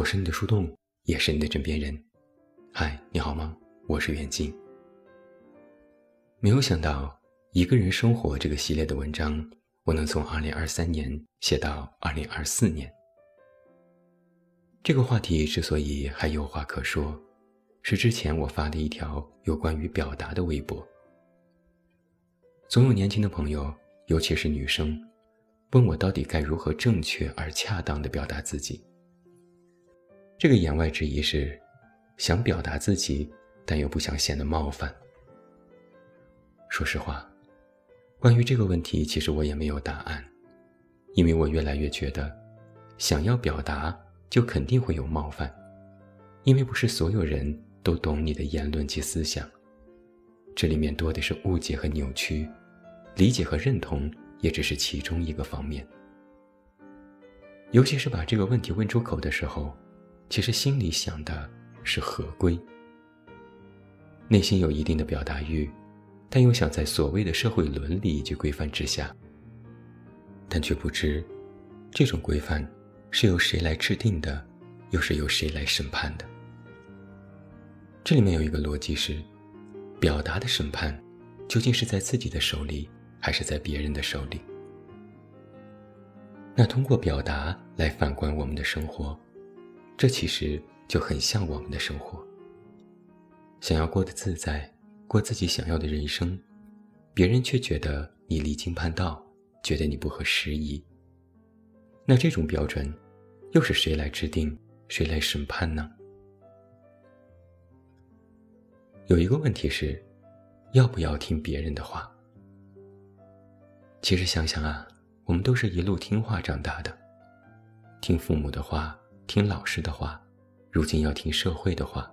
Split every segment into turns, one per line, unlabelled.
我是你的树洞，也是你的枕边人。嗨，你好吗？我是袁静。没有想到，一个人生活这个系列的文章，我能从二零二三年写到二零二四年。这个话题之所以还有话可说，是之前我发的一条有关于表达的微博。总有年轻的朋友，尤其是女生，问我到底该如何正确而恰当的表达自己。这个言外之意是，想表达自己，但又不想显得冒犯。说实话，关于这个问题，其实我也没有答案，因为我越来越觉得，想要表达就肯定会有冒犯，因为不是所有人都懂你的言论及思想，这里面多的是误解和扭曲，理解和认同也只是其中一个方面。尤其是把这个问题问出口的时候。其实心里想的是合规，内心有一定的表达欲，但又想在所谓的社会伦理及规范之下，但却不知这种规范是由谁来制定的，又是由谁来审判的。这里面有一个逻辑是：表达的审判究竟是在自己的手里，还是在别人的手里？那通过表达来反观我们的生活。这其实就很像我们的生活。想要过得自在，过自己想要的人生，别人却觉得你离经叛道，觉得你不合时宜。那这种标准，又是谁来制定，谁来审判呢？有一个问题是，要不要听别人的话？其实想想啊，我们都是一路听话长大的，听父母的话。听老师的话，如今要听社会的话。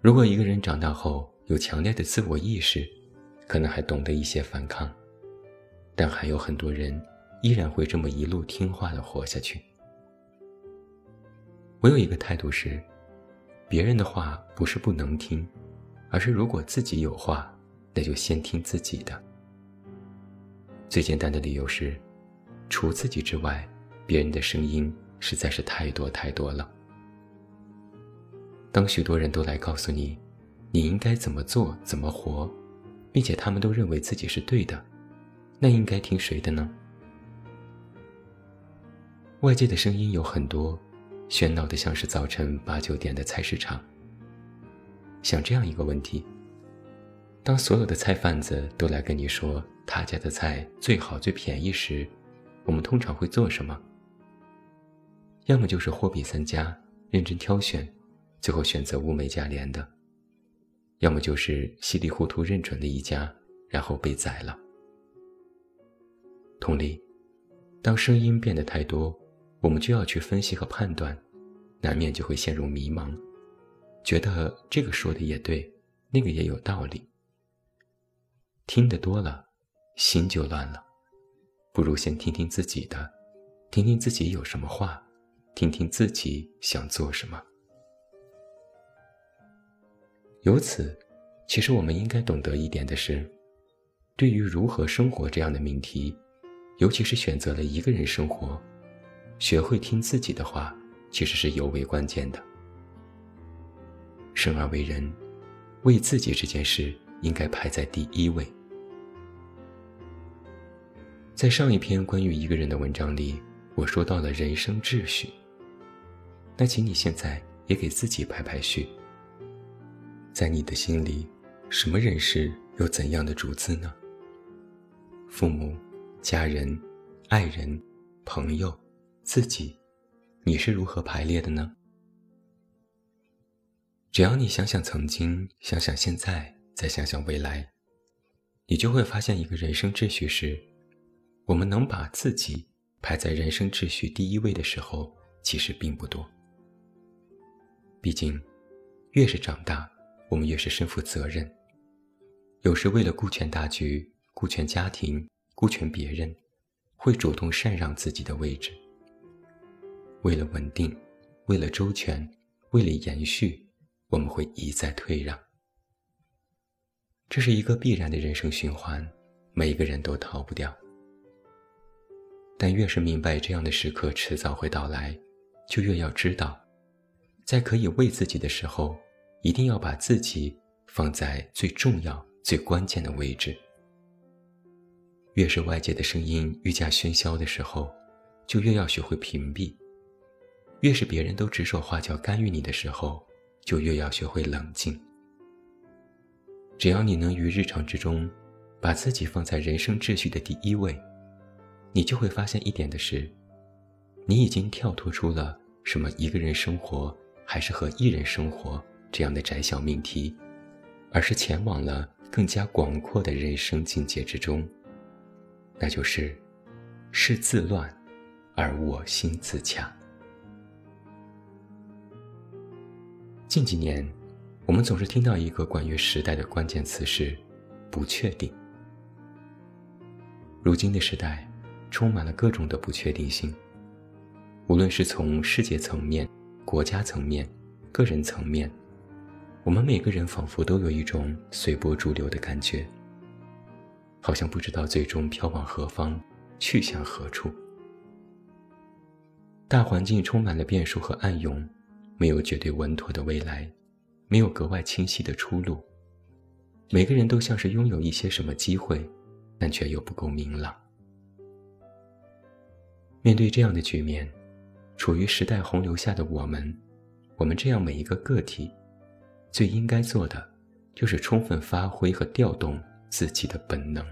如果一个人长大后有强烈的自我意识，可能还懂得一些反抗，但还有很多人依然会这么一路听话的活下去。我有一个态度是，别人的话不是不能听，而是如果自己有话，那就先听自己的。最简单的理由是，除自己之外，别人的声音。实在是太多太多了。当许多人都来告诉你，你应该怎么做、怎么活，并且他们都认为自己是对的，那应该听谁的呢？外界的声音有很多，喧闹的像是早晨八九点的菜市场。想这样一个问题：当所有的菜贩子都来跟你说他家的菜最好、最便宜时，我们通常会做什么？要么就是货比三家，认真挑选，最后选择物美价廉的；要么就是稀里糊涂认准了一家，然后被宰了。同理，当声音变得太多，我们就要去分析和判断，难免就会陷入迷茫，觉得这个说的也对，那个也有道理。听得多了，心就乱了，不如先听听自己的，听听自己有什么话。听听自己想做什么。由此，其实我们应该懂得一点的是，对于如何生活这样的命题，尤其是选择了一个人生活，学会听自己的话，其实是尤为关键的。生而为人，为自己这件事应该排在第一位。在上一篇关于一个人的文章里，我说到了人生秩序。那请你现在也给自己排排序。在你的心里，什么人是有怎样的主字呢？父母、家人、爱人、朋友、自己，你是如何排列的呢？只要你想想曾经，想想现在，再想想未来，你就会发现，一个人生秩序是，我们能把自己排在人生秩序第一位的时候，其实并不多。毕竟，越是长大，我们越是身负责任。有时为了顾全大局、顾全家庭、顾全别人，会主动禅让自己的位置。为了稳定，为了周全，为了延续，我们会一再退让。这是一个必然的人生循环，每个人都逃不掉。但越是明白这样的时刻迟早会到来，就越要知道，在可以为自己的时候，一定要把自己放在最重要、最关键的位置。越是外界的声音愈加喧嚣的时候，就越要学会屏蔽；越是别人都指手画脚干预你的时候，就越要学会冷静。只要你能于日常之中，把自己放在人生秩序的第一位，你就会发现一点的是，你已经跳脱出了什么一个人生活还是和一人生活这样的窄小命题，而是前往了更加广阔的人生境界之中。那就是，事自乱，而我心自洽。近几年。我们总是听到一个关于时代的关键词是“不确定”。如今的时代，充满了各种的不确定性。无论是从世界层面、国家层面、个人层面，我们每个人仿佛都有一种随波逐流的感觉，好像不知道最终飘往何方，去向何处。大环境充满了变数和暗涌，没有绝对稳妥的未来。没有格外清晰的出路，每个人都像是拥有一些什么机会，但却又不够明朗。面对这样的局面，处于时代洪流下的我们，我们这样每一个个体，最应该做的，就是充分发挥和调动自己的本能。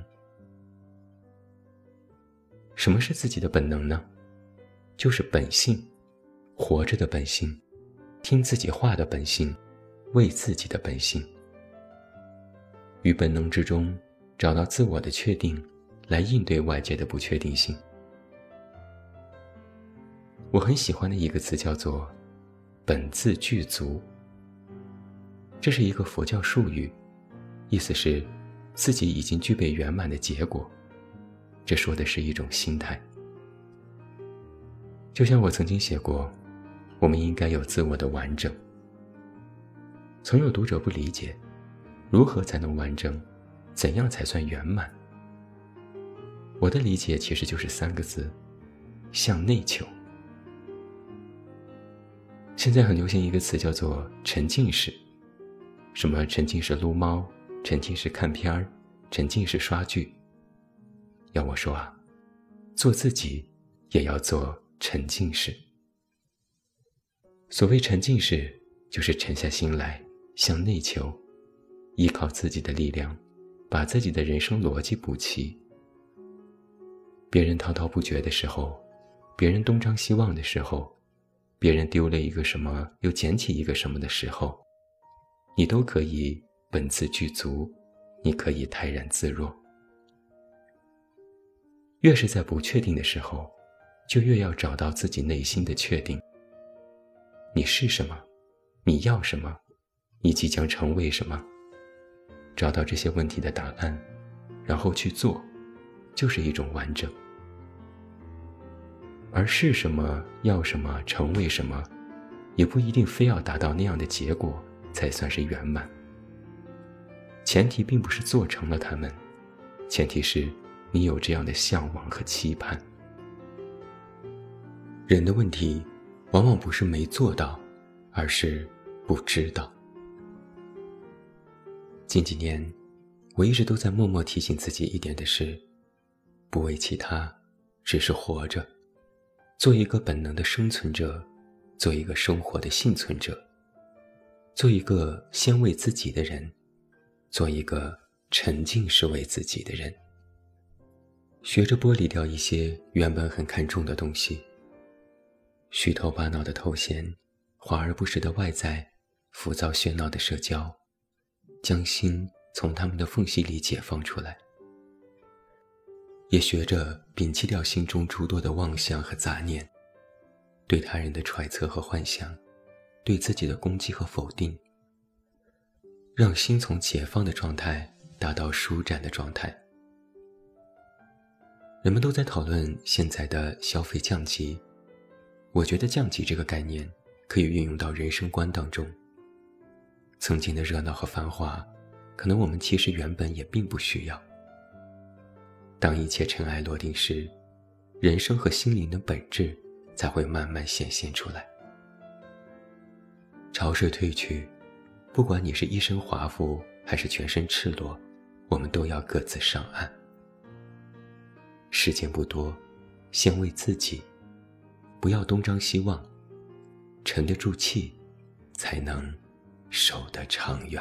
什么是自己的本能呢？就是本性，活着的本性，听自己话的本性。为自己的本性，于本能之中找到自我的确定，来应对外界的不确定性。我很喜欢的一个词叫做“本自具足”，这是一个佛教术语，意思是自己已经具备圆满的结果。这说的是一种心态。就像我曾经写过，我们应该有自我的完整。曾有读者不理解，如何才能完整？怎样才算圆满？我的理解其实就是三个字：向内求。现在很流行一个词叫做“沉浸式”，什么沉浸式撸猫、沉浸式看片儿、沉浸式刷剧。要我说啊，做自己也要做沉浸式。所谓沉浸式，就是沉下心来。向内求，依靠自己的力量，把自己的人生逻辑补齐。别人滔滔不绝的时候，别人东张西望的时候，别人丢了一个什么又捡起一个什么的时候，你都可以本自具足，你可以泰然自若。越是在不确定的时候，就越要找到自己内心的确定。你是什么？你要什么？你即将成为什么？找到这些问题的答案，然后去做，就是一种完整。而是什么，要什么，成为什么，也不一定非要达到那样的结果才算是圆满。前提并不是做成了他们，前提是你有这样的向往和期盼。人的问题，往往不是没做到，而是不知道。近几年，我一直都在默默提醒自己一点的是：不为其他，只是活着，做一个本能的生存者，做一个生活的幸存者，做一个先为自己的人，做一个沉浸式为自己的人。学着剥离掉一些原本很看重的东西，虚头巴脑的头衔，华而不实的外在，浮躁喧闹的社交。将心从他们的缝隙里解放出来，也学着摒弃掉心中诸多的妄想和杂念，对他人的揣测和幻想，对自己的攻击和否定，让心从解放的状态达到舒展的状态。人们都在讨论现在的消费降级，我觉得降级这个概念可以运用到人生观当中。曾经的热闹和繁华，可能我们其实原本也并不需要。当一切尘埃落定时，人生和心灵的本质才会慢慢显现出来。潮水退去，不管你是一身华服还是全身赤裸，我们都要各自上岸。时间不多，先为自己，不要东张西望，沉得住气，才能守得长远。